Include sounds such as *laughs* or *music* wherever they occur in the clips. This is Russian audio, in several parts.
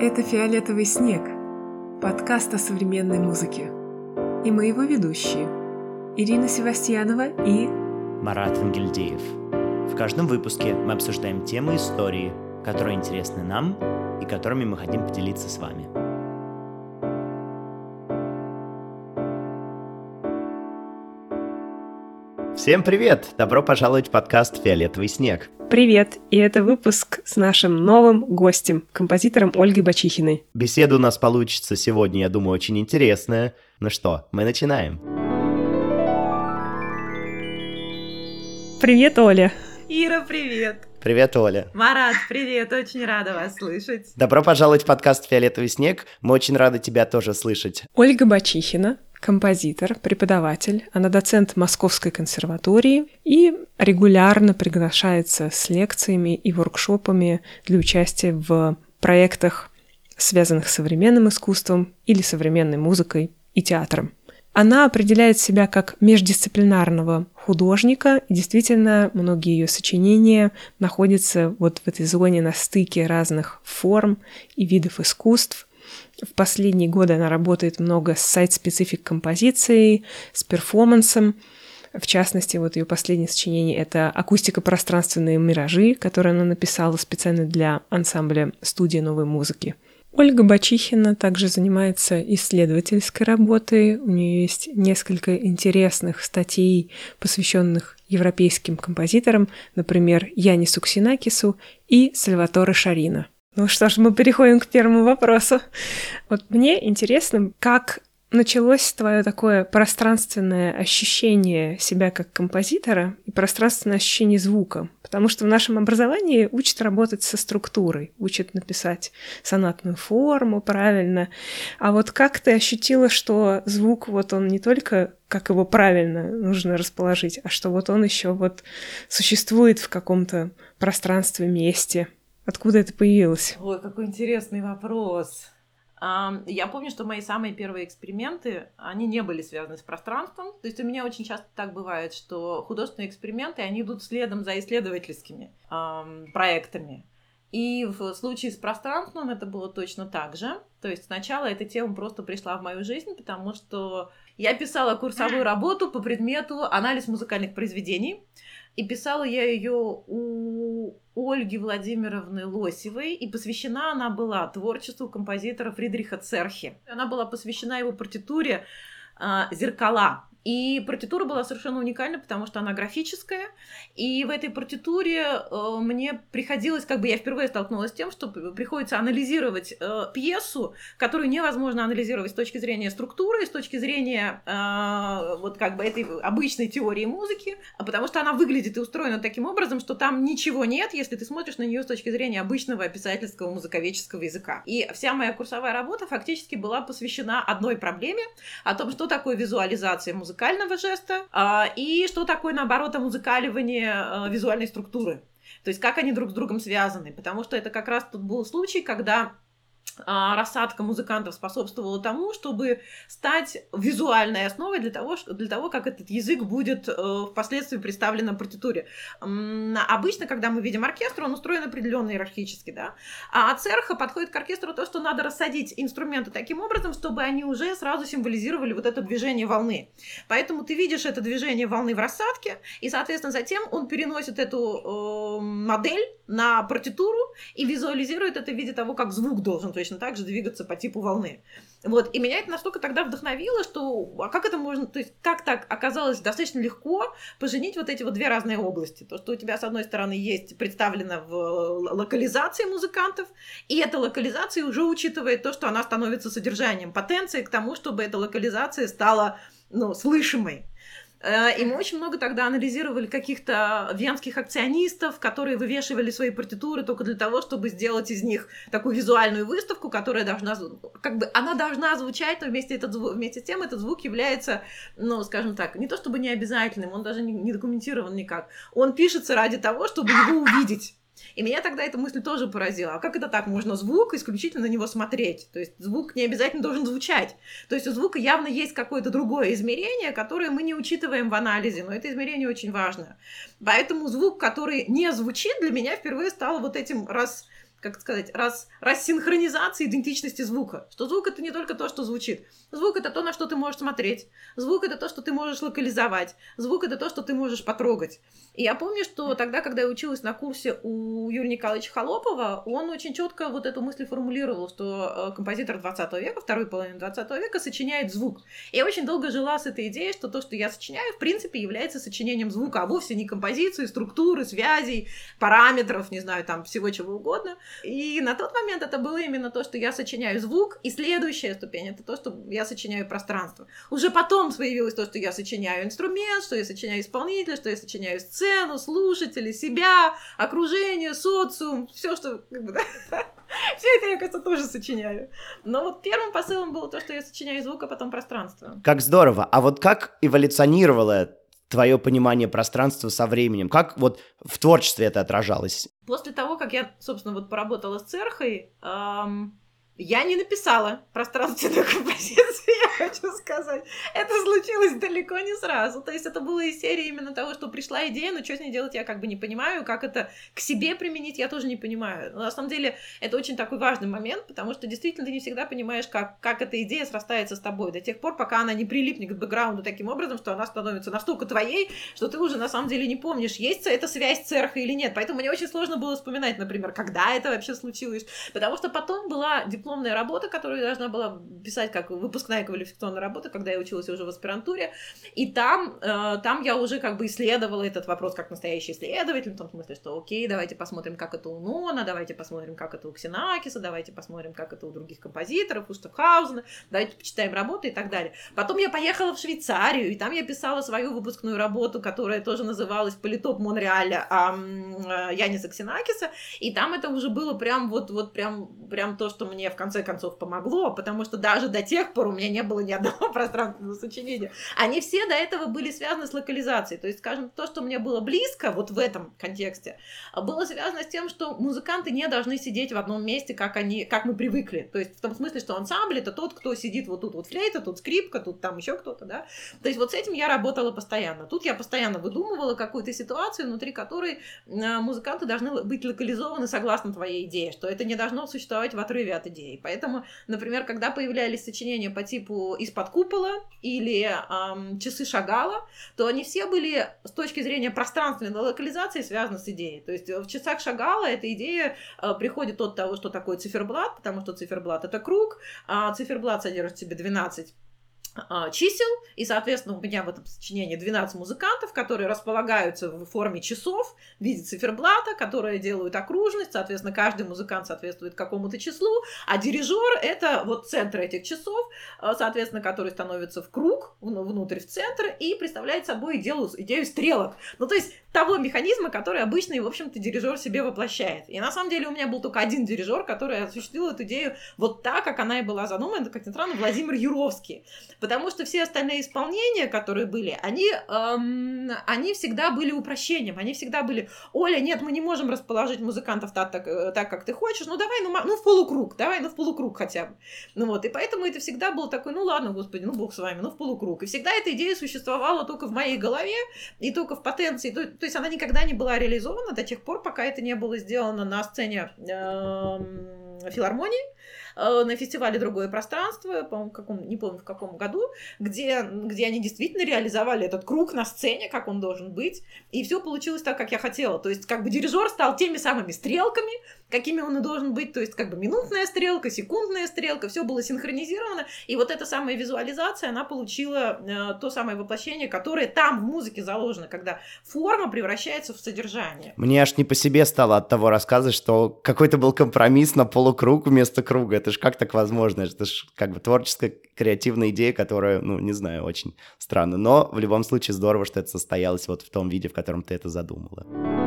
Это «Фиолетовый снег» – подкаст о современной музыке. И мы его ведущие – Ирина Севастьянова и Марат Ангельдеев. В каждом выпуске мы обсуждаем темы истории, которые интересны нам и которыми мы хотим поделиться с вами. Всем привет! Добро пожаловать в подкаст «Фиолетовый снег». Привет! И это выпуск с нашим новым гостем, композитором Ольгой Бачихиной. Беседа у нас получится сегодня, я думаю, очень интересная. Ну что, мы начинаем. Привет, Оля! Ира, привет! Привет, Оля. Марат, привет, очень рада вас слышать. Добро пожаловать в подкаст «Фиолетовый снег». Мы очень рады тебя тоже слышать. Ольга Бачихина, композитор, преподаватель, она доцент Московской консерватории и регулярно приглашается с лекциями и воркшопами для участия в проектах, связанных с современным искусством или современной музыкой и театром. Она определяет себя как междисциплинарного художника, и действительно многие ее сочинения находятся вот в этой зоне на стыке разных форм и видов искусств. В последние годы она работает много с сайт-специфик композицией, с перформансом. В частности, вот ее последнее сочинение — это «Акустика пространственные миражи», которое она написала специально для ансамбля «Студия новой музыки». Ольга Бачихина также занимается исследовательской работой. У нее есть несколько интересных статей, посвященных европейским композиторам, например, Янису Ксенакису и Сальваторе Шарина. Ну что ж, мы переходим к первому вопросу. Вот мне интересно, как началось твое такое пространственное ощущение себя как композитора и пространственное ощущение звука? Потому что в нашем образовании учат работать со структурой, учат написать сонатную форму правильно. А вот как ты ощутила, что звук вот он не только как его правильно нужно расположить, а что вот он еще вот существует в каком-то пространстве, месте? Откуда это появилось? Ой, какой интересный вопрос. Я помню, что мои самые первые эксперименты, они не были связаны с пространством. То есть у меня очень часто так бывает, что художественные эксперименты, они идут следом за исследовательскими проектами. И в случае с пространством это было точно так же. То есть сначала эта тема просто пришла в мою жизнь, потому что я писала курсовую работу по предмету анализ музыкальных произведений. И писала я ее у Ольги Владимировны Лосевой, и посвящена она была творчеству композитора Фридриха Церхи. Она была посвящена его партитуре э, «Зеркала», и партитура была совершенно уникальна, потому что она графическая. И в этой партитуре э, мне приходилось, как бы я впервые столкнулась с тем, что приходится анализировать э, пьесу, которую невозможно анализировать с точки зрения структуры, с точки зрения э, вот как бы этой обычной теории музыки, а потому что она выглядит и устроена таким образом, что там ничего нет, если ты смотришь на нее с точки зрения обычного писательского музыковедческого языка. И вся моя курсовая работа фактически была посвящена одной проблеме о том, что такое визуализация музыки музыкального жеста, а, и что такое, наоборот, музыкаливание а, визуальной структуры. То есть как они друг с другом связаны. Потому что это как раз тут был случай, когда рассадка музыкантов способствовала тому, чтобы стать визуальной основой для того, для того как этот язык будет э, впоследствии представлен на партитуре. Обычно, когда мы видим оркестр, он устроен определенно иерархически, да, а от церха подходит к оркестру то, что надо рассадить инструменты таким образом, чтобы они уже сразу символизировали вот это движение волны. Поэтому ты видишь это движение волны в рассадке, и, соответственно, затем он переносит эту э, модель на партитуру и визуализирует это в виде того, как звук должен точно так же двигаться по типу волны. Вот, и меня это настолько тогда вдохновило, что а как это можно, то есть как так оказалось достаточно легко поженить вот эти вот две разные области. То, что у тебя, с одной стороны, есть представлено в локализации музыкантов, и эта локализация уже учитывает то, что она становится содержанием потенции к тому, чтобы эта локализация стала ну, слышимой. Э, и мы очень много тогда анализировали каких-то венских акционистов, которые вывешивали свои партитуры только для того, чтобы сделать из них такую визуальную выставку, которая должна, как бы, она должна звучать, но вместе, этот вместе с тем этот звук является, ну, скажем так, не то чтобы не обязательным, он даже не, не документирован никак. Он пишется ради того, чтобы его увидеть. И меня тогда эта мысль тоже поразила. А как это так? Можно звук исключительно на него смотреть. То есть звук не обязательно должен звучать. То есть у звука явно есть какое-то другое измерение, которое мы не учитываем в анализе, но это измерение очень важно. Поэтому звук, который не звучит, для меня впервые стал вот этим раз как сказать, раз, рассинхронизации идентичности звука. Что звук это не только то, что звучит. Звук это то, на что ты можешь смотреть. Звук это то, что ты можешь локализовать. Звук это то, что ты можешь потрогать. И я помню, что тогда, когда я училась на курсе у Юрия Николаевича Холопова, он очень четко вот эту мысль формулировал, что э, композитор 20 века, второй половины 20 века, сочиняет звук. И я очень долго жила с этой идеей, что то, что я сочиняю, в принципе, является сочинением звука, а вовсе не композиции, структуры, связей, параметров, не знаю, там, всего чего угодно. И на тот момент это было именно то, что я сочиняю звук, и следующая ступень — это то, что я сочиняю пространство. Уже потом появилось то, что я сочиняю инструмент, что я сочиняю исполнителя, что я сочиняю сцену, слушателей, себя, окружение, социум, все, что *laughs* все это я, кажется, тоже сочиняю. Но вот первым посылом было то, что я сочиняю звук, а потом пространство. Как здорово. А вот как эволюционировало твое понимание пространства со временем? Как вот в творчестве это отражалось? После того, как я, собственно, вот поработала с церхой, эм, я не написала пространственную *laughs* композицию, я хочу сказать. Это случилось далеко не сразу. То есть это было из серии именно того, что пришла идея, но что с ней делать я как бы не понимаю, как это к себе применить я тоже не понимаю. Но на самом деле это очень такой важный момент, потому что действительно ты не всегда понимаешь, как, как эта идея срастается с тобой до тех пор, пока она не прилипнет к бэкграунду таким образом, что она становится настолько твоей, что ты уже на самом деле не помнишь, есть эта связь церха или нет. Поэтому мне очень сложно было вспоминать, например, когда это вообще случилось. Потому что потом была диплом дипломная работа, которую я должна была писать как выпускная квалификационная работа, когда я училась уже в аспирантуре. И там, э, там я уже как бы исследовала этот вопрос как настоящий исследователь, в том смысле, что окей, давайте посмотрим, как это у Нона, давайте посмотрим, как это у Ксенакиса, давайте посмотрим, как это у других композиторов, у Штокхаузена, давайте почитаем работы и так далее. Потом я поехала в Швейцарию, и там я писала свою выпускную работу, которая тоже называлась «Политоп Монреаля» а, Яниса Ксенакиса, и там это уже было прям вот, вот прям, прям то, что мне в конце концов помогло, потому что даже до тех пор у меня не было ни одного *laughs* пространственного сочинения. Они все до этого были связаны с локализацией. То есть, скажем, то, что мне было близко вот в этом контексте, было связано с тем, что музыканты не должны сидеть в одном месте, как они, как мы привыкли. То есть в том смысле, что ансамбль это тот, кто сидит вот тут вот флейта, тут скрипка, тут там еще кто-то, да. То есть вот с этим я работала постоянно. Тут я постоянно выдумывала какую-то ситуацию, внутри которой э, музыканты должны быть локализованы согласно твоей идее, что это не должно существовать в отрыве от идеи. Поэтому, например, когда появлялись сочинения по типу «Из-под купола» или эм, «Часы Шагала», то они все были с точки зрения пространственной локализации связаны с идеей. То есть в «Часах Шагала» эта идея э, приходит от того, что такое циферблат, потому что циферблат — это круг, а циферблат содержит в себе 12 а, чисел, и, соответственно, у меня в этом сочинении 12 музыкантов, которые располагаются в форме часов в виде циферблата, которые делают окружность, соответственно, каждый музыкант соответствует какому-то числу, а дирижер — это вот центр этих часов, а, соответственно, который становится в круг, внутрь в центр, и представляет собой идею, идею стрелок. Ну, то есть того механизма, который обычно, в общем-то, дирижер себе воплощает. И на самом деле у меня был только один дирижер, который осуществил эту идею вот так, как она и была задумана, как ни странно, Владимир Юровский. Потому что все остальные исполнения, которые были, они, эм, они всегда были упрощением. Они всегда были, Оля, нет, мы не можем расположить музыкантов так, так, э, так как ты хочешь, ну давай, ну, ну в полукруг, давай, ну в полукруг хотя бы. Ну вот, и поэтому это всегда был такой, ну ладно, господи, ну бог с вами, ну в полукруг. И всегда эта идея существовала только в моей голове и только в потенции. То, то есть она никогда не была реализована до тех пор, пока это не было сделано на сцене э, филармонии. Э, на фестивале «Другое пространство», по-моему, каком, не помню в каком году, где, где они действительно реализовали этот круг на сцене, как он должен быть, и все получилось так, как я хотела. То есть, как бы дирижер стал теми самыми стрелками, какими он и должен быть, то есть, как бы минутная стрелка, секундная стрелка, все было синхронизировано, и вот эта самая визуализация, она получила э, то самое воплощение, которое там в музыке заложено, когда форма превращается в содержание. Мне аж не по себе стало от того рассказа, что какой-то был компромисс на полукруг вместо круга. Это это же как так возможно? Это же как бы творческая, креативная идея, которая, ну, не знаю, очень странно. Но в любом случае здорово, что это состоялось вот в том виде, в котором ты это задумала.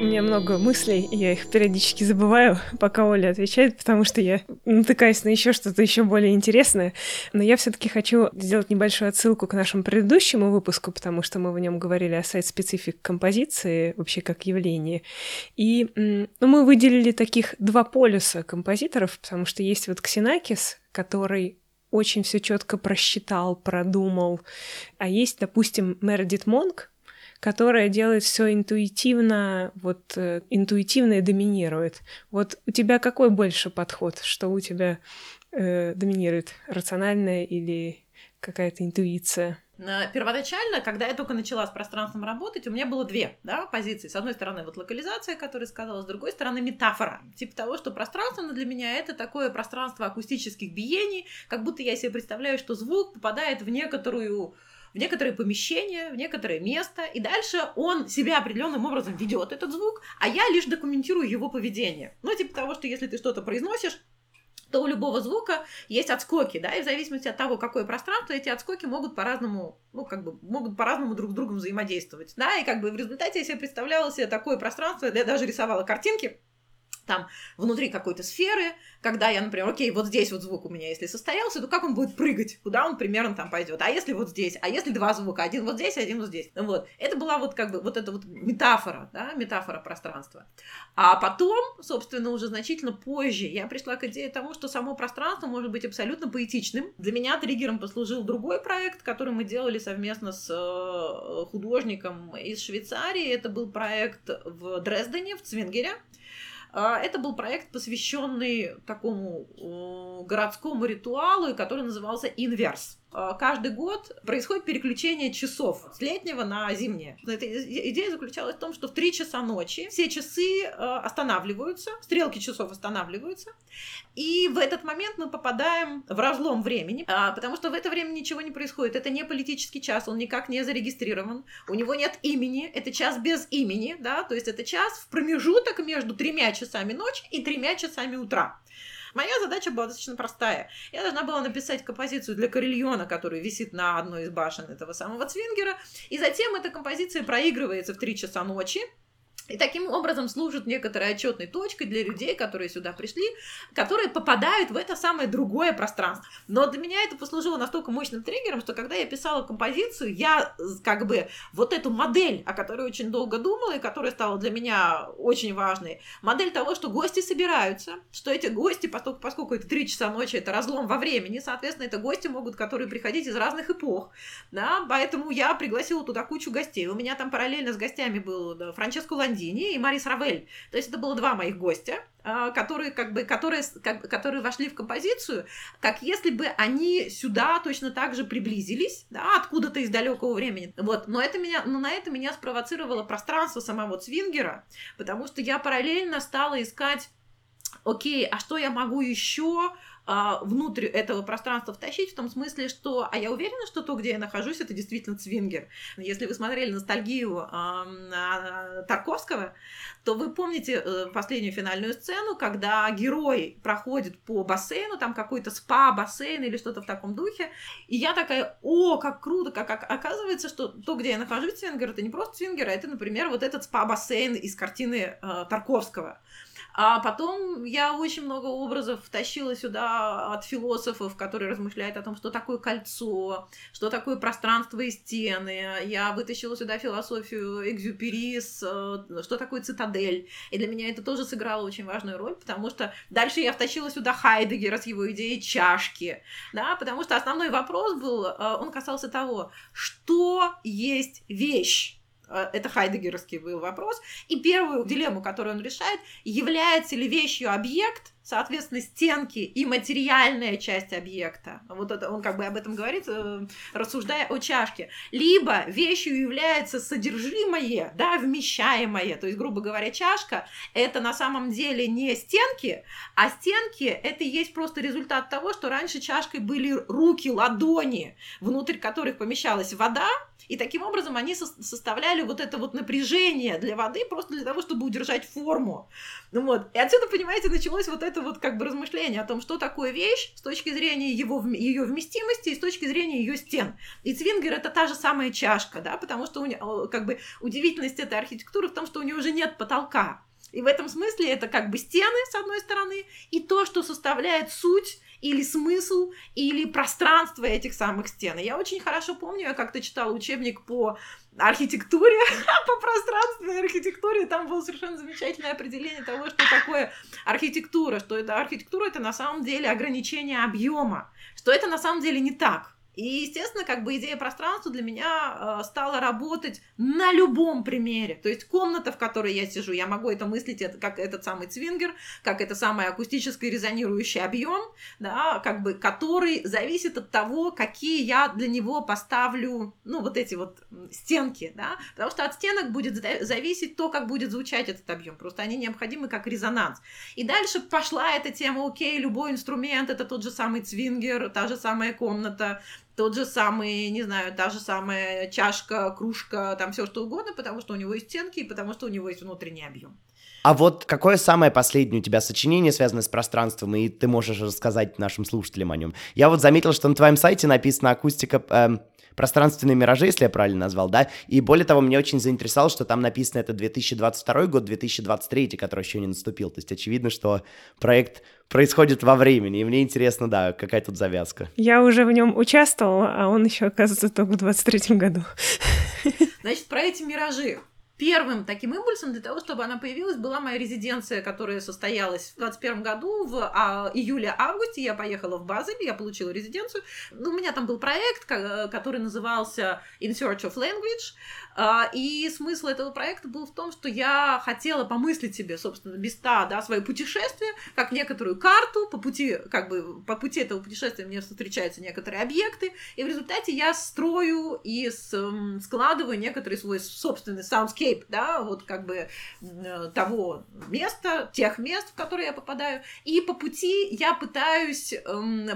У меня много мыслей, и я их периодически забываю, *laughs* пока Оля отвечает, потому что я натыкаюсь на еще что-то еще более интересное. Но я все-таки хочу сделать небольшую отсылку к нашему предыдущему выпуску, потому что мы в нем говорили о сайт-специфик композиции вообще как явлении. И ну, мы выделили таких два полюса композиторов, потому что есть вот Ксенакис, который очень все четко просчитал, продумал. А есть, допустим, Мередит Монк, которая делает все интуитивно, вот э, интуитивно и доминирует. Вот у тебя какой больше подход, что у тебя э, доминирует, рациональное или какая-то интуиция? Первоначально, когда я только начала с пространством работать, у меня было две да, позиции. С одной стороны, вот локализация, которая сказала, с другой стороны, метафора. Типа того, что пространство для меня это такое пространство акустических биений, как будто я себе представляю, что звук попадает в некоторую в некоторые помещения, в некоторое место, и дальше он себя определенным образом ведет, этот звук, а я лишь документирую его поведение. Ну, типа того, что если ты что-то произносишь, то у любого звука есть отскоки, да, и в зависимости от того, какое пространство, эти отскоки могут по-разному, ну, как бы, могут по-разному друг с другом взаимодействовать, да, и как бы в результате я себе представляла себе такое пространство, я даже рисовала картинки, там внутри какой-то сферы, когда я, например, окей, вот здесь вот звук у меня, если состоялся, то как он будет прыгать, куда он примерно там пойдет, а если вот здесь, а если два звука, один вот здесь, один вот здесь, вот, это была вот как бы вот эта вот метафора, да, метафора пространства. А потом, собственно, уже значительно позже я пришла к идее того, что само пространство может быть абсолютно поэтичным. Для меня триггером послужил другой проект, который мы делали совместно с э, художником из Швейцарии. Это был проект в Дрездене, в Цвингере. А, это был проект, посвященный такому городскому ритуалу, который назывался «Инверс». А, каждый год происходит переключение часов с летнего на зимнее. Идея заключалась в том, что в 3 часа ночи все часы а, останавливаются, стрелки часов останавливаются, и в этот момент мы попадаем в разлом времени, а, потому что в это время ничего не происходит. Это не политический час, он никак не зарегистрирован, у него нет имени, это час без имени, да, то есть это час в промежуток между тремя часами ночи и тремя часами утра. Моя задача была достаточно простая. Я должна была написать композицию для карельона, который висит на одной из башен этого самого Цвингера, и затем эта композиция проигрывается в 3 часа ночи, и таким образом служит некоторой отчетной точкой для людей, которые сюда пришли, которые попадают в это самое другое пространство. Но для меня это послужило настолько мощным триггером, что когда я писала композицию, я как бы вот эту модель, о которой очень долго думала и которая стала для меня очень важной, модель того, что гости собираются, что эти гости, поскольку, поскольку это три часа ночи, это разлом во времени, соответственно, это гости могут, которые приходить из разных эпох, да, поэтому я пригласила туда кучу гостей. У меня там параллельно с гостями был Франческо Ланди, Мандини и Марис Равель. То есть это было два моих гостя, а, которые, как бы, которые, как, которые вошли в композицию, как если бы они сюда точно так же приблизились, да, откуда-то из далекого времени. Вот. Но, это меня, но на это меня спровоцировало пространство самого Цвингера, потому что я параллельно стала искать окей, а что я могу еще внутрь этого пространства втащить, в том смысле, что, а я уверена, что то, где я нахожусь, это действительно Цвингер. Если вы смотрели ностальгию а, Тарковского, то вы помните э, последнюю финальную сцену, когда герой проходит по бассейну, там какой-то спа-бассейн или что-то в таком духе, и я такая, о, как круто, как, как оказывается, что то, где я нахожусь, Цвингер, это не просто Цвингер, а это, например, вот этот спа-бассейн из картины э, Тарковского. А потом я очень много образов втащила сюда от философов, которые размышляют о том, что такое кольцо, что такое пространство и стены. Я вытащила сюда философию Экзюперис, э, что такое цитадель. И для меня это тоже сыграло очень важную роль, потому что дальше я втащила сюда Хайдегера с его идеей чашки. Да, потому что основной вопрос был, э, он касался того, что есть вещь. Э, это хайдегеровский был вопрос. И первую дилемму, которую он решает, является ли вещью объект, соответственно, стенки и материальная часть объекта. Вот это он как бы об этом говорит, э, рассуждая о чашке. Либо вещью является содержимое, да, вмещаемое. То есть, грубо говоря, чашка — это на самом деле не стенки, а стенки — это и есть просто результат того, что раньше чашкой были руки, ладони, внутрь которых помещалась вода, и таким образом они со- составляли вот это вот напряжение для воды просто для того, чтобы удержать форму. Ну вот. И отсюда, понимаете, началось вот это вот как бы размышление о том, что такое вещь с точки зрения его, ее вместимости и с точки зрения ее стен. И Цвингер это та же самая чашка, да, потому что у него, как бы удивительность этой архитектуры в том, что у нее уже нет потолка. И в этом смысле это как бы стены, с одной стороны, и то, что составляет суть или смысл, или пространство этих самых стен. Я очень хорошо помню, я как-то читала учебник по архитектуре, *laughs* по пространственной архитектуре, там было совершенно замечательное определение того, что такое архитектура, что это архитектура это на самом деле ограничение объема, что это на самом деле не так И, естественно, как бы идея пространства для меня э, стала работать на любом примере. То есть комната, в которой я сижу, я могу это мыслить это, как этот самый цвингер, как это самый акустический резонирующий объем, да, как бы, который зависит от того, какие я для него поставлю, ну, вот эти вот стенки, да, потому что от стенок будет зависеть то, как будет звучать этот объем. Просто они необходимы как резонанс. И дальше пошла эта тема, окей, любой инструмент, это тот же самый цвингер, та же самая комната, тот же самый, не знаю, та же самая чашка, кружка, там все что угодно, потому что у него есть стенки и потому что у него есть внутренний объем. А вот какое самое последнее у тебя сочинение, связанное с пространством, и ты можешь рассказать нашим слушателям о нем? Я вот заметил, что на твоем сайте написана акустика э, пространственные миражи, если я правильно назвал, да, и более того, мне очень заинтересовало, что там написано это 2022 год, 2023, который еще не наступил, то есть очевидно, что проект происходит во времени, и мне интересно, да, какая тут завязка. Я уже в нем участвовала, а он еще, оказывается, только в 23 году. *laughs* Значит, про эти миражи первым таким импульсом для того, чтобы она появилась, была моя резиденция, которая состоялась в 2021 году, в а, июле-августе. Я поехала в Базель, я получила резиденцию. Ну, у меня там был проект, который назывался In Search of Language. А, и смысл этого проекта был в том, что я хотела помыслить себе, собственно, места, да, свое путешествие, как некоторую карту, по пути, как бы, по пути этого путешествия мне встречаются некоторые объекты, и в результате я строю и складываю некоторый свой собственный soundscape, да, вот как бы э, того места, тех мест, в которые я попадаю, и по пути я пытаюсь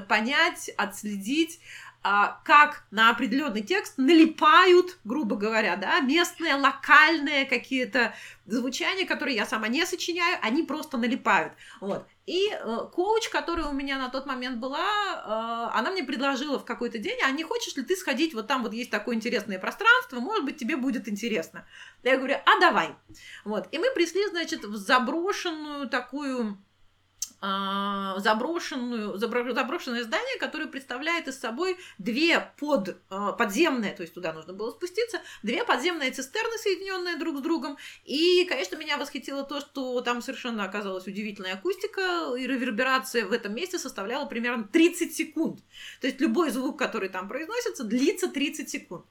понять, отследить, как на определенный текст налипают, грубо говоря, да, местные, локальные какие-то звучания, которые я сама не сочиняю, они просто налипают. Вот. И э, коуч, которая у меня на тот момент была, э, она мне предложила в какой-то день, а не хочешь ли ты сходить, вот там вот есть такое интересное пространство, может быть, тебе будет интересно. Я говорю, а давай. Вот. И мы пришли, значит, в заброшенную такую а, заброшенную, заброшенное здание, которое представляет из собой две под, а, подземные, то есть туда нужно было спуститься, две подземные цистерны, соединенные друг с другом. И, конечно, меня восхитило то, что там совершенно оказалась удивительная акустика, и реверберация в этом месте составляла примерно 30 секунд. То есть любой звук, который там произносится, длится 30 секунд.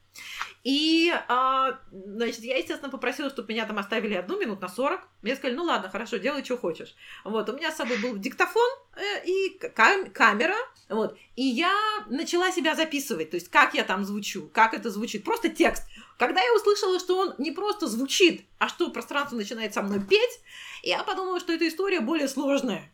И, а, значит, я, естественно, попросила, чтобы меня там оставили одну минут на 40. Мне сказали, ну ладно, хорошо, делай, что хочешь. Вот, у меня с собой был диктофон э, и кам- камера, вот. И я начала себя записывать, то есть как я там звучу, как это звучит, просто текст. Когда я услышала, что он не просто звучит, а что пространство начинает со мной петь, я подумала, что эта история более сложная.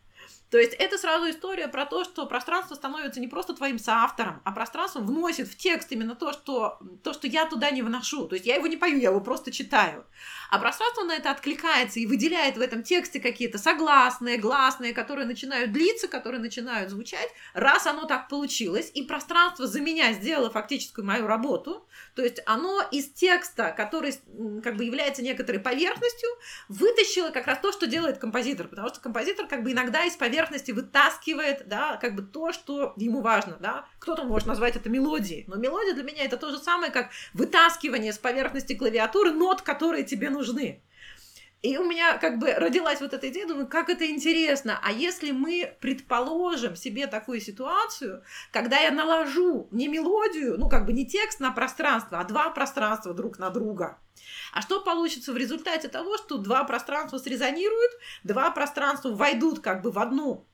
То есть это сразу история про то, что пространство становится не просто твоим соавтором, а пространство вносит в текст именно то, что, то, что я туда не вношу. То есть я его не пою, я его просто читаю. А пространство на это откликается и выделяет в этом тексте какие-то согласные, гласные, которые начинают длиться, которые начинают звучать, раз оно так получилось, и пространство за меня сделало фактическую мою работу, то есть оно из текста, который как бы является некоторой поверхностью, вытащило как раз то, что делает композитор, потому что композитор как бы иногда из поверхности вытаскивает, да, как бы то, что ему важно, да. Кто-то может назвать это мелодией, но мелодия для меня это то же самое, как вытаскивание с поверхности клавиатуры нот, которые тебе нужны. И у меня как бы родилась вот эта идея, думаю, как это интересно. А если мы предположим себе такую ситуацию, когда я наложу не мелодию, ну как бы не текст на пространство, а два пространства друг на друга. А что получится в результате того, что два пространства срезонируют, два пространства войдут как бы в одну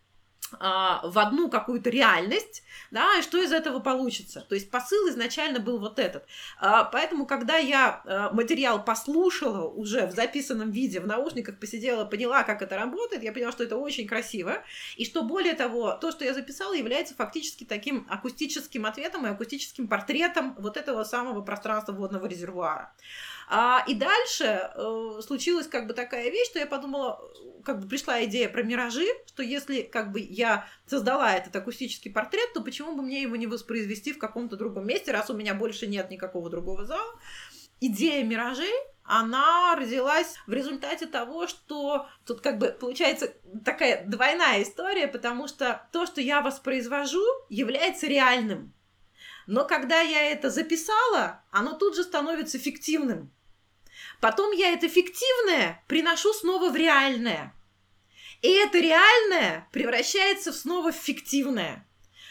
в одну какую-то реальность, да, и что из этого получится. То есть посыл изначально был вот этот. А, поэтому, когда я а, материал послушала уже в записанном виде, в наушниках посидела, поняла, как это работает, я поняла, что это очень красиво, и что более того, то, что я записала, является фактически таким акустическим ответом и акустическим портретом вот этого самого пространства водного резервуара. А, и дальше э, случилась как бы такая вещь, что я подумала, как бы пришла идея про миражи, что если как бы я создала этот акустический портрет, то почему бы мне его не воспроизвести в каком-то другом месте, раз у меня больше нет никакого другого зала. Идея миражей она родилась в результате того, что тут как бы получается такая двойная история, потому что то, что я воспроизвожу, является реальным. Но когда я это записала, оно тут же становится фиктивным. Потом я это фиктивное приношу снова в реальное. И это реальное превращается снова в фиктивное.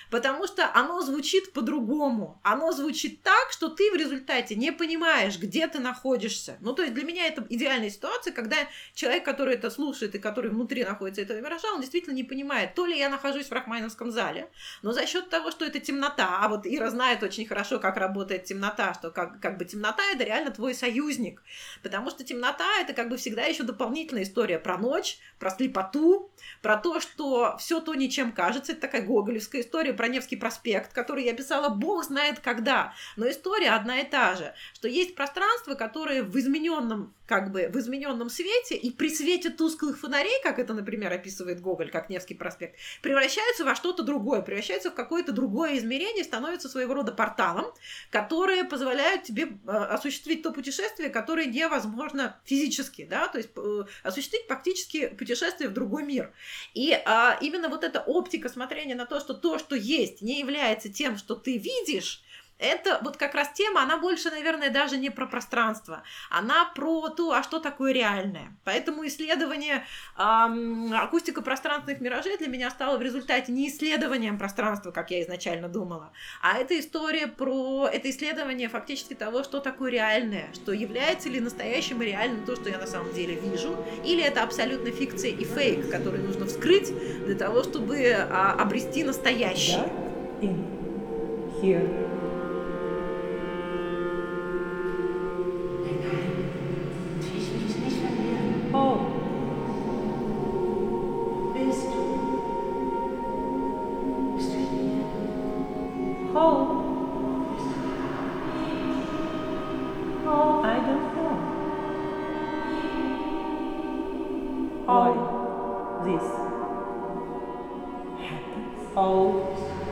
Потому что оно звучит по-другому. Оно звучит так, что ты в результате не понимаешь, где ты находишься. Ну, то есть для меня это идеальная ситуация, когда человек, который это слушает и который внутри находится этого миража, он действительно не понимает, то ли я нахожусь в Рахмайновском зале, но за счет того, что это темнота, а вот Ира знает очень хорошо, как работает темнота, что как, как бы темнота это реально твой союзник, потому что темнота это как бы всегда еще дополнительная история про ночь, про слепоту, про то, что все то ничем кажется, это такая гоголевская история про Невский проспект, который я писала бог знает когда, но история одна и та же, что есть пространство, которое в измененном как бы в измененном свете и при свете тусклых фонарей, как это, например, описывает Гоголь, как Невский проспект, превращаются во что-то другое, превращаются в какое-то другое измерение, становятся своего рода порталом, которые позволяют тебе э, осуществить то путешествие, которое невозможно физически, да, то есть э, осуществить практически путешествие в другой мир. И а, именно вот эта оптика смотрения на то, что то, что есть, не является тем, что ты видишь, это вот как раз тема, она больше, наверное, даже не про пространство, она про то, а что такое реальное. Поэтому исследование эм, акустика пространственных миражей для меня стало в результате не исследованием пространства, как я изначально думала, а это история про это исследование фактически того, что такое реальное, что является ли настоящим и реальным то, что я на самом деле вижу, или это абсолютно фикция и фейк, который нужно вскрыть для того, чтобы а, обрести настоящее. Oh, Wisdom. Wisdom. Oh, I don't know. All this happens. All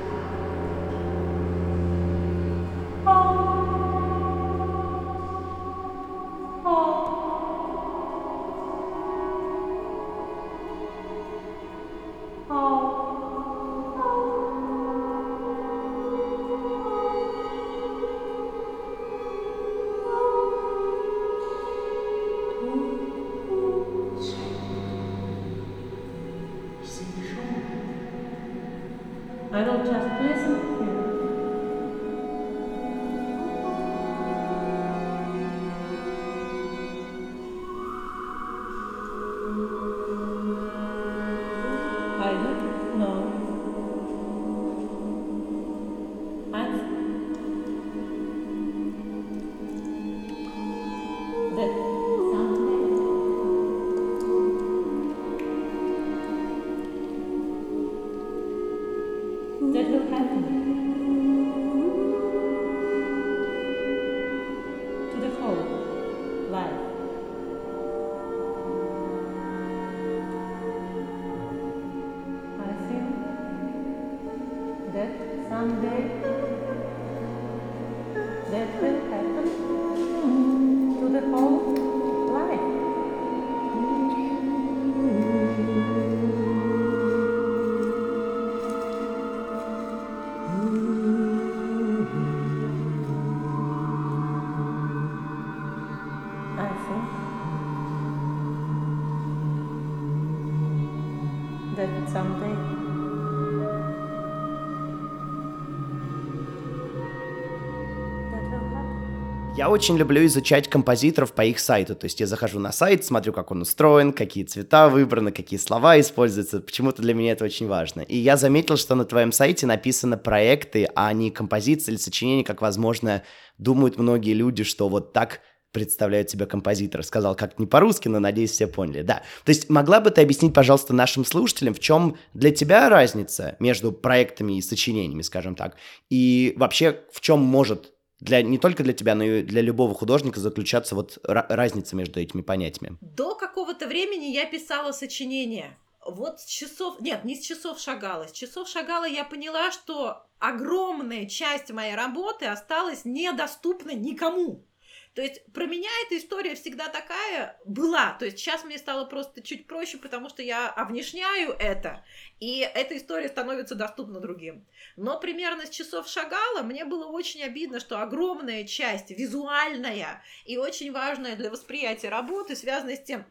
Я очень люблю изучать композиторов по их сайту. То есть я захожу на сайт, смотрю, как он устроен, какие цвета выбраны, какие слова используются. Почему-то для меня это очень важно. И я заметил, что на твоем сайте написаны проекты, а не композиции или сочинения, как, возможно, думают многие люди, что вот так представляют себя композитор. Сказал как-то не по-русски, но, надеюсь, все поняли. Да. То есть могла бы ты объяснить, пожалуйста, нашим слушателям, в чем для тебя разница между проектами и сочинениями, скажем так, и вообще в чем может для, не только для тебя, но и для любого художника заключаться вот разница между этими понятиями? До какого-то времени я писала сочинения. Вот с часов... Нет, не с часов Шагала. С часов Шагала я поняла, что огромная часть моей работы осталась недоступна никому. То есть про меня эта история всегда такая была. То есть сейчас мне стало просто чуть проще, потому что я овнешняю это, и эта история становится доступна другим. Но примерно с часов Шагала мне было очень обидно, что огромная часть визуальная и очень важная для восприятия работы связана с тем,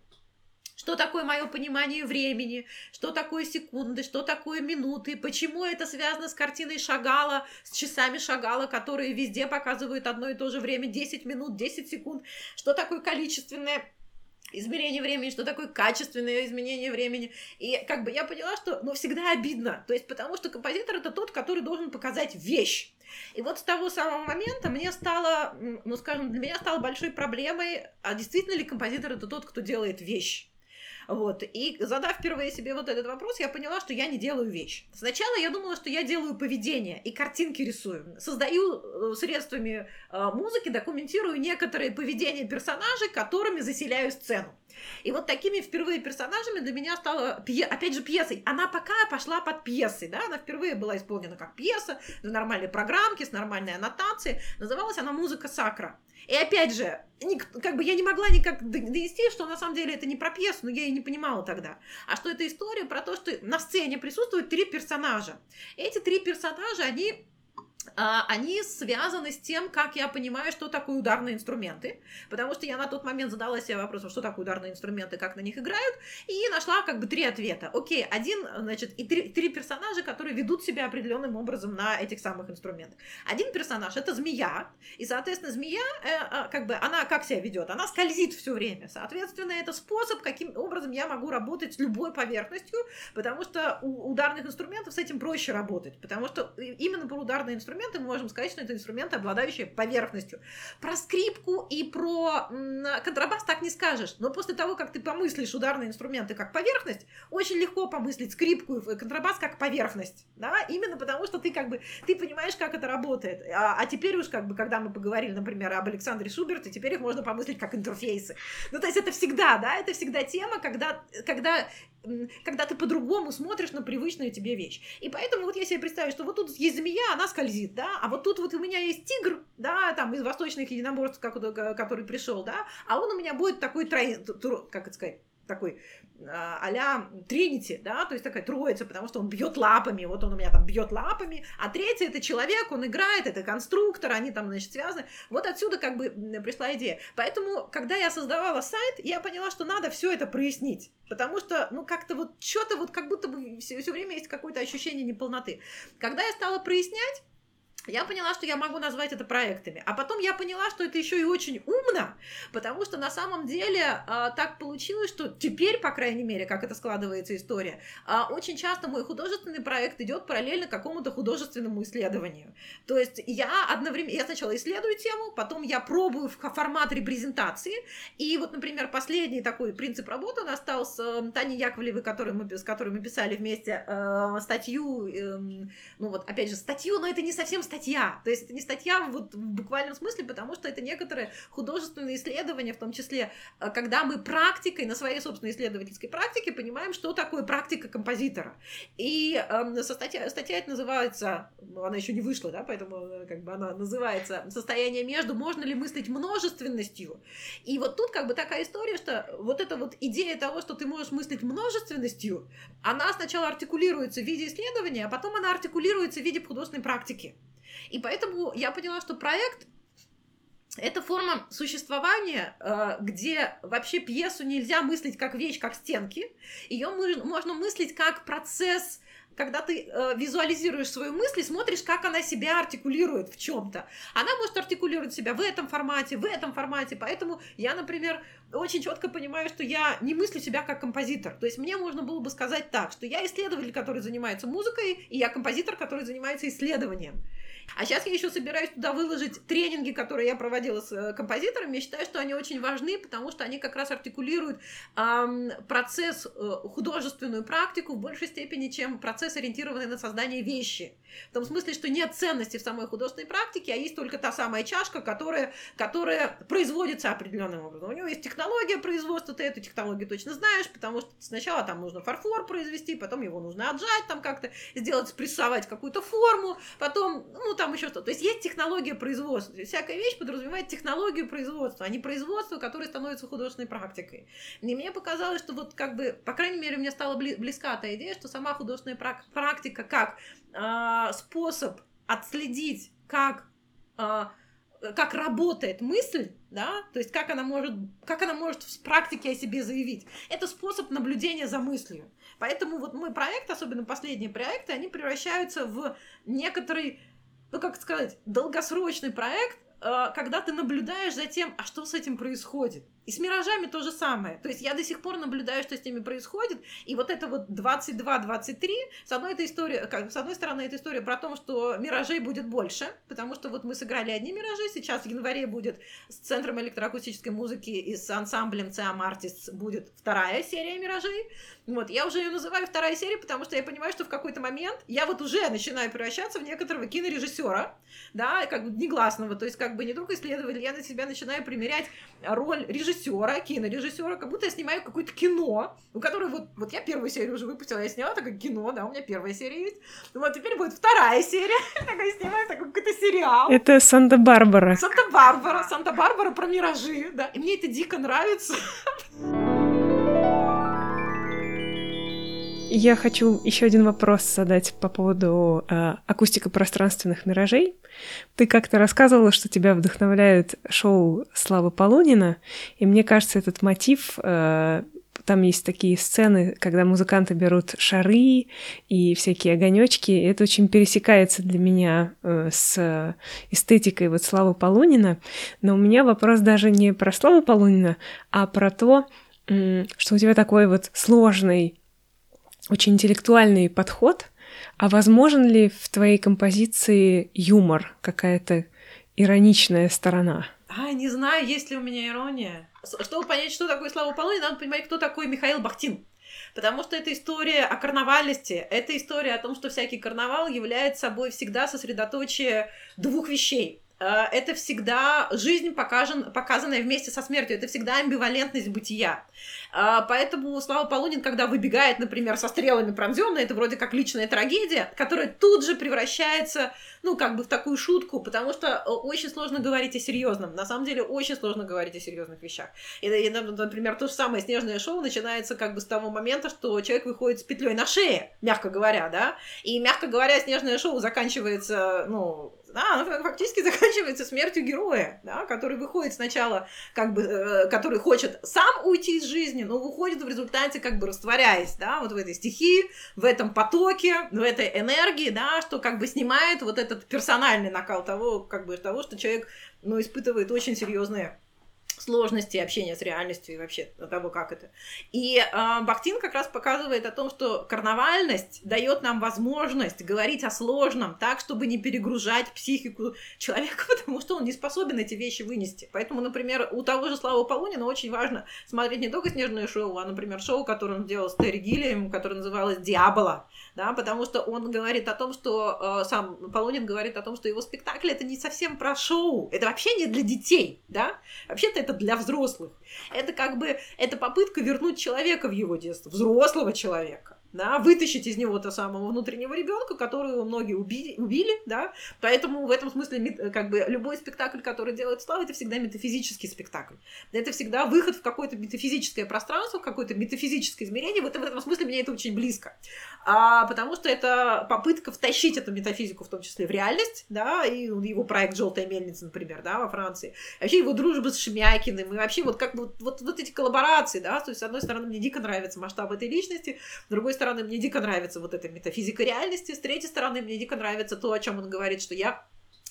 что такое мое понимание времени, что такое секунды, что такое минуты, почему это связано с картиной Шагала, с часами Шагала, которые везде показывают одно и то же время, 10 минут, 10 секунд, что такое количественное измерение времени, что такое качественное изменение времени. И как бы я поняла, что ну, всегда обидно. То есть потому что композитор это тот, который должен показать вещь. И вот с того самого момента мне стало, ну скажем, для меня стало большой проблемой, а действительно ли композитор это тот, кто делает вещь. Вот. И задав впервые себе вот этот вопрос, я поняла, что я не делаю вещь. Сначала я думала, что я делаю поведение и картинки рисую. Создаю э, средствами э, музыки, документирую некоторые поведения персонажей, которыми заселяю сцену. И вот такими впервые персонажами для меня стала, опять же, пьесой. Она пока пошла под пьесой, да, она впервые была исполнена как пьеса, на нормальной программке, с нормальной аннотацией. Называлась она «Музыка Сакра». И опять же, как бы я не могла никак донести, что на самом деле это не про пьесу, но я и не понимала тогда. А что это история про то, что на сцене присутствуют три персонажа. Эти три персонажа, они они связаны с тем, как я понимаю, что такое ударные инструменты, потому что я на тот момент задала себе вопросом, что такое ударные инструменты, как на них играют, и нашла как бы три ответа. Окей, один, значит, и три, три персонажа, которые ведут себя определенным образом на этих самых инструментах. Один персонаж это змея, и, соответственно, змея, э, э, как бы, она как себя ведет? Она скользит все время. Соответственно, это способ, каким образом я могу работать с любой поверхностью, потому что у ударных инструментов с этим проще работать, потому что именно про ударные инструменты инструменты, мы можем сказать, что это инструменты, обладающие поверхностью. Про скрипку и про контрабас так не скажешь. Но после того, как ты помыслишь ударные инструменты как поверхность, очень легко помыслить скрипку и контрабас как поверхность. Да? Именно потому, что ты как бы, ты понимаешь, как это работает. А, а теперь уж как бы, когда мы поговорили, например, об Александре Шуберте, теперь их можно помыслить как интерфейсы. Ну, то есть это всегда, да, это всегда тема, когда, когда когда ты по-другому смотришь на привычную тебе вещь. И поэтому вот я себе представляю, что вот тут есть змея, она скользит, да, а вот тут вот у меня есть тигр, да, там из восточных единоборств, который пришел, да, а он у меня будет такой, как это сказать, такой а-ля Тринити, да, то есть такая троица, потому что он бьет лапами, вот он у меня там бьет лапами, а третий это человек, он играет, это конструктор, они там, значит, связаны. Вот отсюда как бы пришла идея. Поэтому, когда я создавала сайт, я поняла, что надо все это прояснить, потому что, ну, как-то вот что-то вот как будто бы все, все время есть какое-то ощущение неполноты. Когда я стала прояснять, я поняла, что я могу назвать это проектами. А потом я поняла, что это еще и очень умно, потому что на самом деле а, так получилось, что теперь, по крайней мере, как это складывается история, а, очень часто мой художественный проект идет параллельно какому-то художественному исследованию. То есть я одновременно, я сначала исследую тему, потом я пробую в формат репрезентации, и вот, например, последний такой принцип работы у нас стал с э, Таней Яковлевой, который мы, с которой мы писали вместе э, статью, э, ну вот, опять же, статью, но это не совсем статья. То есть это не статья вот в буквальном смысле, потому что это некоторые художественные исследования, в том числе, э, когда мы практикой, на своей собственной исследовательской практике понимаем, что такое практика композитора. И э, со статья, статья это называется, ну, она еще не вышла, да, поэтому э, как бы она называется «Состояние между. Можно ли мыслить множественностью?» И вот тут как бы такая история, что вот эта вот идея того, что ты можешь мыслить множественностью, она сначала артикулируется в виде исследования, а потом она артикулируется в виде художественной практики. И поэтому я поняла, что проект это форма существования, э, где вообще пьесу нельзя мыслить как вещь, как стенки. Ее можно мыслить как процесс когда ты э, визуализируешь свою мысль, смотришь, как она себя артикулирует в чем-то. Она может артикулировать себя в этом формате, в этом формате. Поэтому я, например, очень четко понимаю, что я не мыслю себя как композитор. То есть мне можно было бы сказать так, что я исследователь, который занимается музыкой, и я композитор, который занимается исследованием. А сейчас я еще собираюсь туда выложить тренинги, которые я проводила с э, композиторами. Я считаю, что они очень важны, потому что они как раз артикулируют эм, процесс, э, художественную практику в большей степени, чем процесс, ориентированный на создание вещи. В том смысле, что нет ценности в самой художественной практике, а есть только та самая чашка, которая, которая производится определенным образом. У него есть технология производства, ты эту технологию точно знаешь, потому что сначала там нужно фарфор произвести, потом его нужно отжать, там как-то сделать, спрессовать какую-то форму, потом, ну, там еще что-то. То есть есть технология производства. Всякая вещь подразумевает технологию производства, а не производство, которое становится художественной практикой. И мне показалось, что вот как бы, по крайней мере, мне стала близка та идея, что сама художественная практика как э, способ отследить, как э, как работает мысль, да, то есть как она может, как она может в практике о себе заявить. Это способ наблюдения за мыслью. Поэтому вот мой проект, особенно последние проекты, они превращаются в некоторый, ну как сказать, долгосрочный проект, э, когда ты наблюдаешь за тем, а что с этим происходит. И с миражами то же самое. То есть я до сих пор наблюдаю, что с ними происходит. И вот это вот 22-23, с одной, это история, как, с одной стороны, это история про то, что миражей будет больше, потому что вот мы сыграли одни миражи, сейчас в январе будет с Центром электроакустической музыки и с ансамблем Ciam Artists будет вторая серия миражей. Вот, я уже ее называю вторая серия, потому что я понимаю, что в какой-то момент я вот уже начинаю превращаться в некоторого кинорежиссера, да, как бы негласного, то есть как бы не только исследователь, я на себя начинаю примерять роль режиссера, режиссера, кинорежиссера, как будто я снимаю какое-то кино, у которого вот, вот я первую серию уже выпустила, я сняла такое кино, да, у меня первая серия есть. Вот теперь будет вторая серия, *laughs* такая снимаю такой какой-то сериал. Это Санта-Барбара. Санта-Барбара, Санта-Барбара про миражи, да, и мне это дико нравится. *laughs* Я хочу еще один вопрос задать по поводу э, акустико-пространственных миражей. Ты как-то рассказывала, что тебя вдохновляет шоу Славы Полунина, и мне кажется, этот мотив э, там есть такие сцены, когда музыканты берут шары и всякие огонечки. И это очень пересекается для меня э, с эстетикой вот Славы Полунина. Но у меня вопрос даже не про Славу Полунина, а про то, что у тебя такой вот сложный очень интеллектуальный подход. А возможен ли в твоей композиции юмор, какая-то ироничная сторона? А, не знаю, есть ли у меня ирония. Чтобы понять, что такое Слава Полуни, надо понимать, кто такой Михаил Бахтин. Потому что это история о карнавальности, это история о том, что всякий карнавал является собой всегда сосредоточие двух вещей. Э, это всегда жизнь, покажен, показанная вместе со смертью, это всегда амбивалентность бытия. Э, поэтому Слава Полунин, когда выбегает, например, со стрелами пронзенной, это вроде как личная трагедия, которая тут же превращается, ну, как бы в такую шутку, потому что э, очень сложно говорить о серьезном. На самом деле, очень сложно говорить о серьезных вещах. И, и, например, то же самое снежное шоу начинается как бы с того момента, что человек выходит с петлей на шее, мягко говоря, да, и, мягко говоря, снежное шоу заканчивается, ну, да, оно фактически *laughs* заканчивается смертью героя, да, который выходит сначала, как бы, э, который хочет сам уйти из жизни, но выходит в результате, как бы растворяясь, да, вот в этой стихии, в этом потоке, в этой энергии, да, что как бы снимает вот этот персональный накал того, как бы того, что человек, ну, испытывает очень серьезные сложности общения с реальностью и вообще того, как это. И э, Бахтин как раз показывает о том, что карнавальность дает нам возможность говорить о сложном так, чтобы не перегружать психику человека, *laughs* потому что он не способен эти вещи вынести. Поэтому, например, у того же Славы Полунина очень важно смотреть не только «Снежное шоу», а, например, шоу, которое он сделал с Терри Гиллием, которое называлось «Диабола», да, потому что он говорит о том, что э, сам Полунин говорит о том, что его спектакль это не совсем про шоу, это вообще не для детей, да, вообще-то это для взрослых. Это как бы, это попытка вернуть человека в его детство, взрослого человека да, вытащить из него то самого внутреннего ребенка, которого многие убили, убили, да, поэтому в этом смысле как бы любой спектакль, который делает Слава, это всегда метафизический спектакль. Это всегда выход в какое-то метафизическое пространство, в какое-то метафизическое измерение, вот в этом смысле мне это очень близко, а, потому что это попытка втащить эту метафизику, в том числе в реальность, да, и его проект «Желтая мельница», например, да, во Франции, вообще его дружба с Шемякиным, и вообще вот как вот, вот, вот эти коллаборации, да, то есть, с одной стороны, мне дико нравится масштаб этой личности, с другой стороны, стороны, мне дико нравится вот эта метафизика реальности, с третьей стороны, мне дико нравится то, о чем он говорит, что я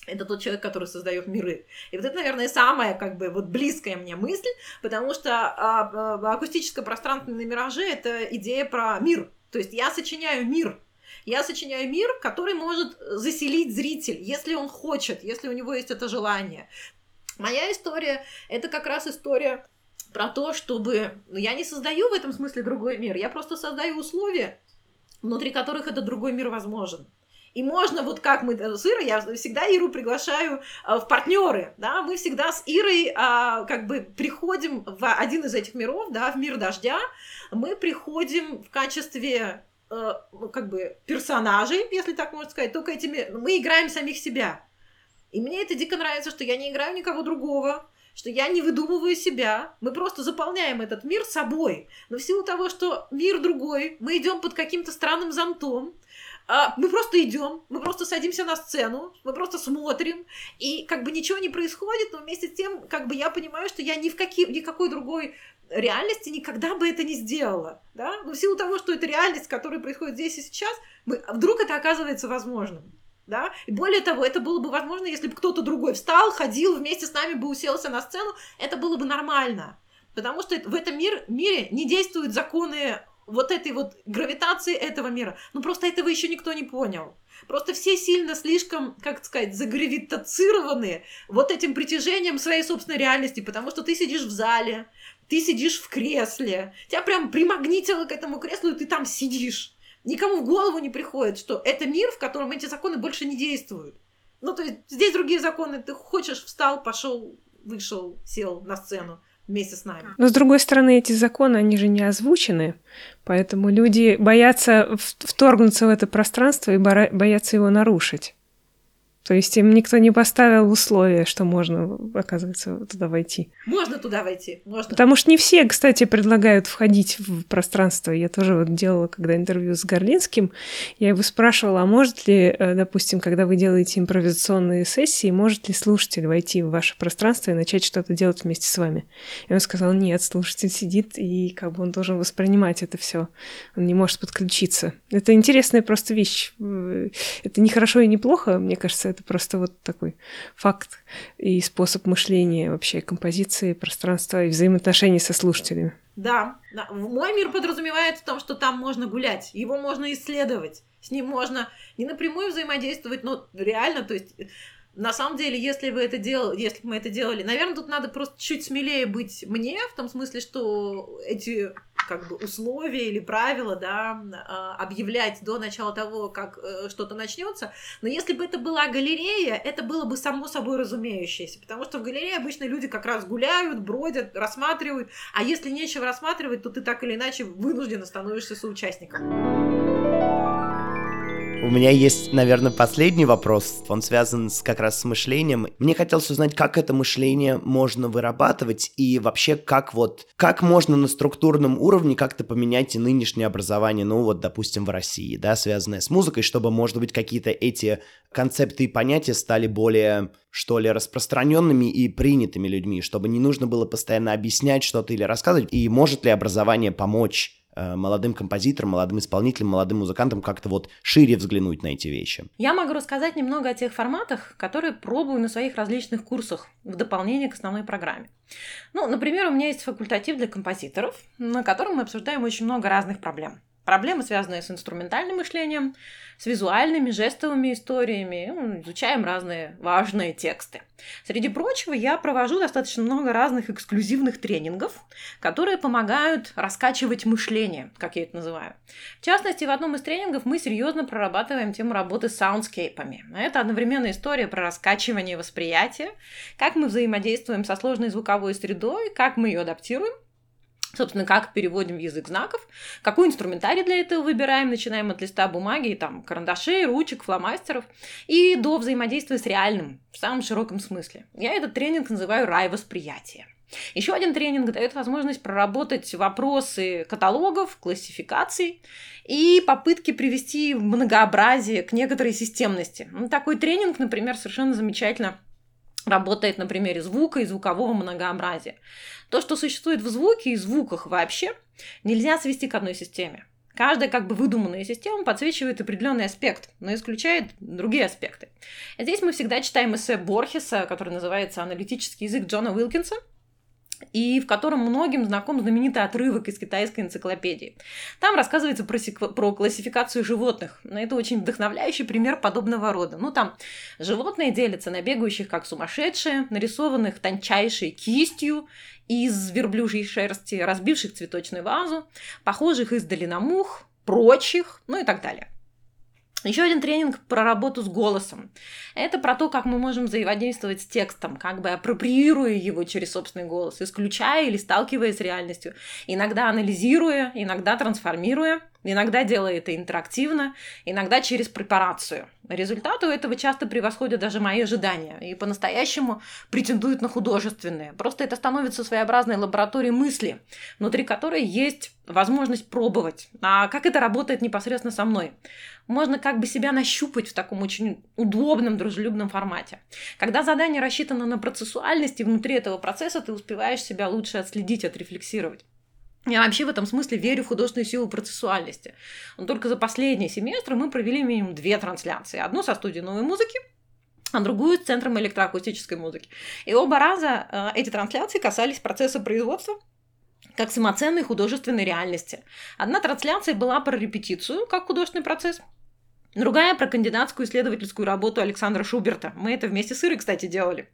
это тот человек, который создает миры. И вот это, наверное, самая как бы вот близкая мне мысль, потому что а, а, акустическое пространственные миражи — это идея про мир. То есть я сочиняю мир, я сочиняю мир, который может заселить зритель, если он хочет, если у него есть это желание. Моя история — это как раз история про то, чтобы... Ну, я не создаю в этом смысле другой мир, я просто создаю условия, внутри которых этот другой мир возможен. И можно, вот как мы с Ирой, я всегда Иру приглашаю а, в партнеры, да, мы всегда с Ирой а, как бы приходим в один из этих миров, да, в мир дождя, мы приходим в качестве э, ну, как бы персонажей, если так можно сказать, только этими, мы играем самих себя. И мне это дико нравится, что я не играю никого другого, что я не выдумываю себя, мы просто заполняем этот мир собой. Но в силу того, что мир другой, мы идем под каким-то странным зонтом, а, мы просто идем, мы просто садимся на сцену, мы просто смотрим, и как бы ничего не происходит, но вместе с тем, как бы я понимаю, что я ни в какие, никакой другой реальности никогда бы это не сделала, да, но в силу того, что это реальность, которая происходит здесь и сейчас, мы, вдруг это оказывается возможным. Да? И более того, это было бы возможно, если бы кто-то другой встал, ходил, вместе с нами бы уселся на сцену, это было бы нормально. Потому что в этом мир, мире не действуют законы вот этой вот гравитации этого мира. Ну, просто этого еще никто не понял. Просто все сильно слишком, как сказать, загравитацированы вот этим притяжением своей собственной реальности, потому что ты сидишь в зале, ты сидишь в кресле, тебя прям примагнитило к этому креслу, и ты там сидишь. Никому в голову не приходит, что это мир, в котором эти законы больше не действуют. Ну, то есть здесь другие законы. Ты хочешь, встал, пошел, вышел, сел на сцену вместе с нами. Но с другой стороны, эти законы, они же не озвучены, поэтому люди боятся вторгнуться в это пространство и боятся его нарушить. То есть им никто не поставил условия, что можно, оказывается, туда войти. Можно туда войти, можно. Потому что не все, кстати, предлагают входить в пространство. Я тоже вот делала, когда интервью с Горлинским, я его спрашивала, а может ли, э, допустим, когда вы делаете импровизационные сессии, может ли слушатель войти в ваше пространство и начать что-то делать вместе с вами? И он сказал, нет, слушатель сидит, и как бы он должен воспринимать это все. Он не может подключиться. Это интересная просто вещь. Э, это не хорошо и не плохо, мне кажется, это просто вот такой факт и способ мышления вообще композиции, пространства и взаимоотношений со слушателями. Да. Мой мир подразумевает в том, что там можно гулять, его можно исследовать, с ним можно не напрямую взаимодействовать, но реально, то есть на самом деле, если бы это делали, если бы мы это делали, наверное, тут надо просто чуть смелее быть мне, в том смысле, что эти как бы условия или правила, да, а, объявлять до начала того, как э, что-то начнется. Но если бы это была галерея, это было бы само собой разумеющееся, потому что в галерее обычно люди как раз гуляют, бродят, рассматривают, а если нечего рассматривать, то ты так или иначе вынужденно становишься соучастником. У меня есть, наверное, последний вопрос. Он связан с, как раз с мышлением. Мне хотелось узнать, как это мышление можно вырабатывать и вообще как вот, как можно на структурном уровне как-то поменять и нынешнее образование, ну вот, допустим, в России, да, связанное с музыкой, чтобы, может быть, какие-то эти концепты и понятия стали более что ли, распространенными и принятыми людьми, чтобы не нужно было постоянно объяснять что-то или рассказывать, и может ли образование помочь молодым композиторам, молодым исполнителям, молодым музыкантам как-то вот шире взглянуть на эти вещи. Я могу рассказать немного о тех форматах, которые пробую на своих различных курсах в дополнение к основной программе. Ну, например, у меня есть факультатив для композиторов, на котором мы обсуждаем очень много разных проблем. Проблемы, связанные с инструментальным мышлением, с визуальными, жестовыми историями, ну, изучаем разные важные тексты. Среди прочего, я провожу достаточно много разных эксклюзивных тренингов, которые помогают раскачивать мышление, как я это называю. В частности, в одном из тренингов мы серьезно прорабатываем тему работы с саундскейпами. Это одновременно история про раскачивание восприятия, как мы взаимодействуем со сложной звуковой средой, как мы ее адаптируем, Собственно, как переводим язык знаков, какой инструментарий для этого выбираем, начинаем от листа бумаги, там, карандашей, ручек, фломастеров, и до взаимодействия с реальным, в самом широком смысле. Я этот тренинг называю «Рай восприятия». Еще один тренинг дает возможность проработать вопросы каталогов, классификаций и попытки привести многообразие к некоторой системности. Ну, такой тренинг, например, совершенно замечательно работает на примере звука и звукового многообразия. То, что существует в звуке и звуках вообще, нельзя свести к одной системе. Каждая как бы выдуманная система подсвечивает определенный аспект, но исключает другие аспекты. Здесь мы всегда читаем эссе Борхеса, который называется «Аналитический язык Джона Уилкинса», и в котором многим знаком знаменитый отрывок из китайской энциклопедии. Там рассказывается про, про классификацию животных. Это очень вдохновляющий пример подобного рода. Ну, там животные делятся на бегающих как сумасшедшие, нарисованных тончайшей кистью из верблюжьей шерсти, разбивших цветочную вазу, похожих издали на мух, прочих, ну и так далее. Еще один тренинг про работу с голосом. Это про то, как мы можем взаимодействовать с текстом, как бы апроприируя его через собственный голос, исключая или сталкиваясь с реальностью, иногда анализируя, иногда трансформируя. Иногда делая это интерактивно, иногда через препарацию. Результаты у этого часто превосходят даже мои ожидания и по-настоящему претендуют на художественные. Просто это становится своеобразной лабораторией мысли, внутри которой есть возможность пробовать. А как это работает непосредственно со мной? Можно как бы себя нащупать в таком очень удобном, дружелюбном формате. Когда задание рассчитано на процессуальность, и внутри этого процесса ты успеваешь себя лучше отследить, отрефлексировать. Я вообще в этом смысле верю в художественную силу процессуальности. Но только за последний семестр мы провели минимум две трансляции. Одну со студией новой музыки, а другую с Центром электроакустической музыки. И оба раза э, эти трансляции касались процесса производства как самоценной художественной реальности. Одна трансляция была про репетицию, как художественный процесс, Другая про кандидатскую исследовательскую работу Александра Шуберта. Мы это вместе с Ирой, кстати, делали.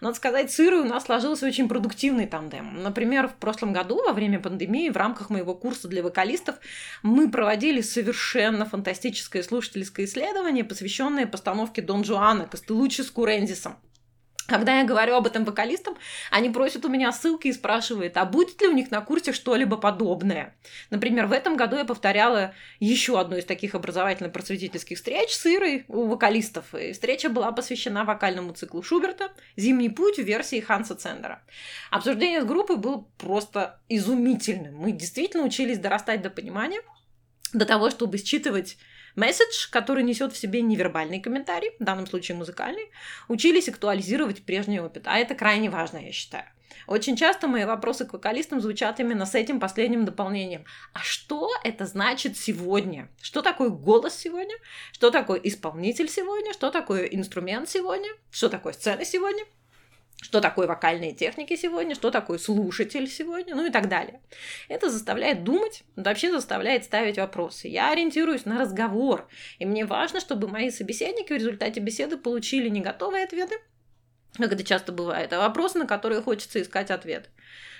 Надо сказать, с Ирой у нас сложился очень продуктивный тандем. Например, в прошлом году, во время пандемии, в рамках моего курса для вокалистов, мы проводили совершенно фантастическое слушательское исследование, посвященное постановке Дон Жуана Костелучи с Курензисом. Когда я говорю об этом вокалистам, они просят у меня ссылки и спрашивают, а будет ли у них на курсе что-либо подобное. Например, в этом году я повторяла еще одну из таких образовательно-просветительских встреч с Ирой у вокалистов. И встреча была посвящена вокальному циклу Шуберта «Зимний путь» в версии Ханса Цендера. Обсуждение с группой было просто изумительным. Мы действительно учились дорастать до понимания, до того, чтобы считывать Месседж, который несет в себе невербальный комментарий, в данном случае музыкальный, учились актуализировать прежний опыт. А это крайне важно, я считаю. Очень часто мои вопросы к вокалистам звучат именно с этим последним дополнением. А что это значит сегодня? Что такое голос сегодня? Что такое исполнитель сегодня? Что такое инструмент сегодня? Что такое сцена сегодня? Что такое вокальные техники сегодня, что такое слушатель сегодня, ну и так далее. Это заставляет думать, вообще заставляет ставить вопросы. Я ориентируюсь на разговор, и мне важно, чтобы мои собеседники в результате беседы получили не готовые ответы, как это часто бывает, а вопросы, на которые хочется искать ответ.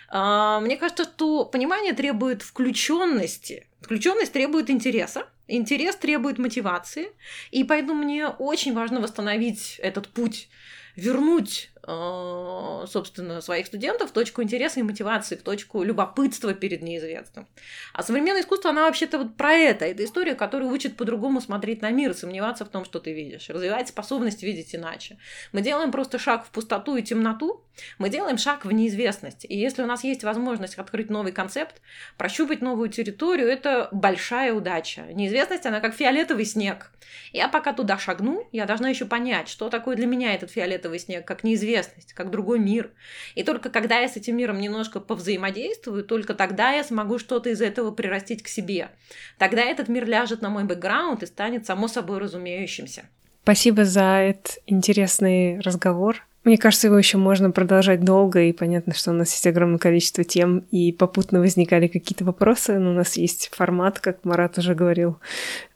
А, мне кажется, что понимание требует включенности. Включенность требует интереса, интерес требует мотивации, и поэтому мне очень важно восстановить этот путь вернуть собственно, своих студентов в точку интереса и мотивации, в точку любопытства перед неизвестным. А современное искусство, она вообще-то вот про это. Это история, которая учит по-другому смотреть на мир, сомневаться в том, что ты видишь, развивать способность видеть иначе. Мы делаем просто шаг в пустоту и темноту, мы делаем шаг в неизвестность. И если у нас есть возможность открыть новый концепт, прощупать новую территорию, это большая удача. Неизвестность, она как фиолетовый снег. Я пока туда шагну, я должна еще понять, что такое для меня этот фиолетовый снег, как неизвестность неизвестность, как другой мир. И только когда я с этим миром немножко повзаимодействую, только тогда я смогу что-то из этого прирастить к себе. Тогда этот мир ляжет на мой бэкграунд и станет само собой разумеющимся. Спасибо за этот интересный разговор. Мне кажется, его еще можно продолжать долго, и понятно, что у нас есть огромное количество тем, и попутно возникали какие-то вопросы, но у нас есть формат, как Марат уже говорил,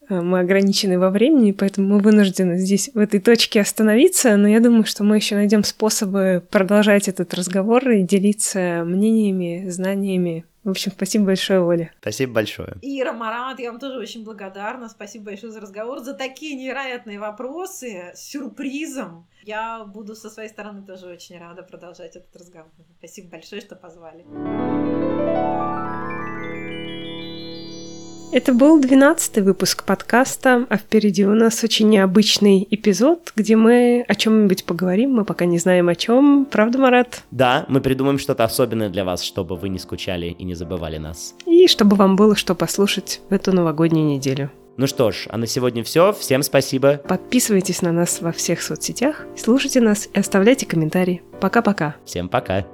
мы ограничены во времени, поэтому мы вынуждены здесь, в этой точке остановиться, но я думаю, что мы еще найдем способы продолжать этот разговор и делиться мнениями, знаниями. В общем, спасибо большое, Оля. Спасибо большое. Ира, Марат, я вам тоже очень благодарна. Спасибо большое за разговор, за такие невероятные вопросы с сюрпризом. Я буду со своей стороны тоже очень рада продолжать этот разговор. Спасибо большое, что позвали. Это был двенадцатый выпуск подкаста, а впереди у нас очень необычный эпизод, где мы о чем-нибудь поговорим, мы пока не знаем о чем. Правда, Марат? Да, мы придумаем что-то особенное для вас, чтобы вы не скучали и не забывали нас. И чтобы вам было что послушать в эту новогоднюю неделю. Ну что ж, а на сегодня все. Всем спасибо. Подписывайтесь на нас во всех соцсетях, слушайте нас и оставляйте комментарии. Пока-пока. Всем пока.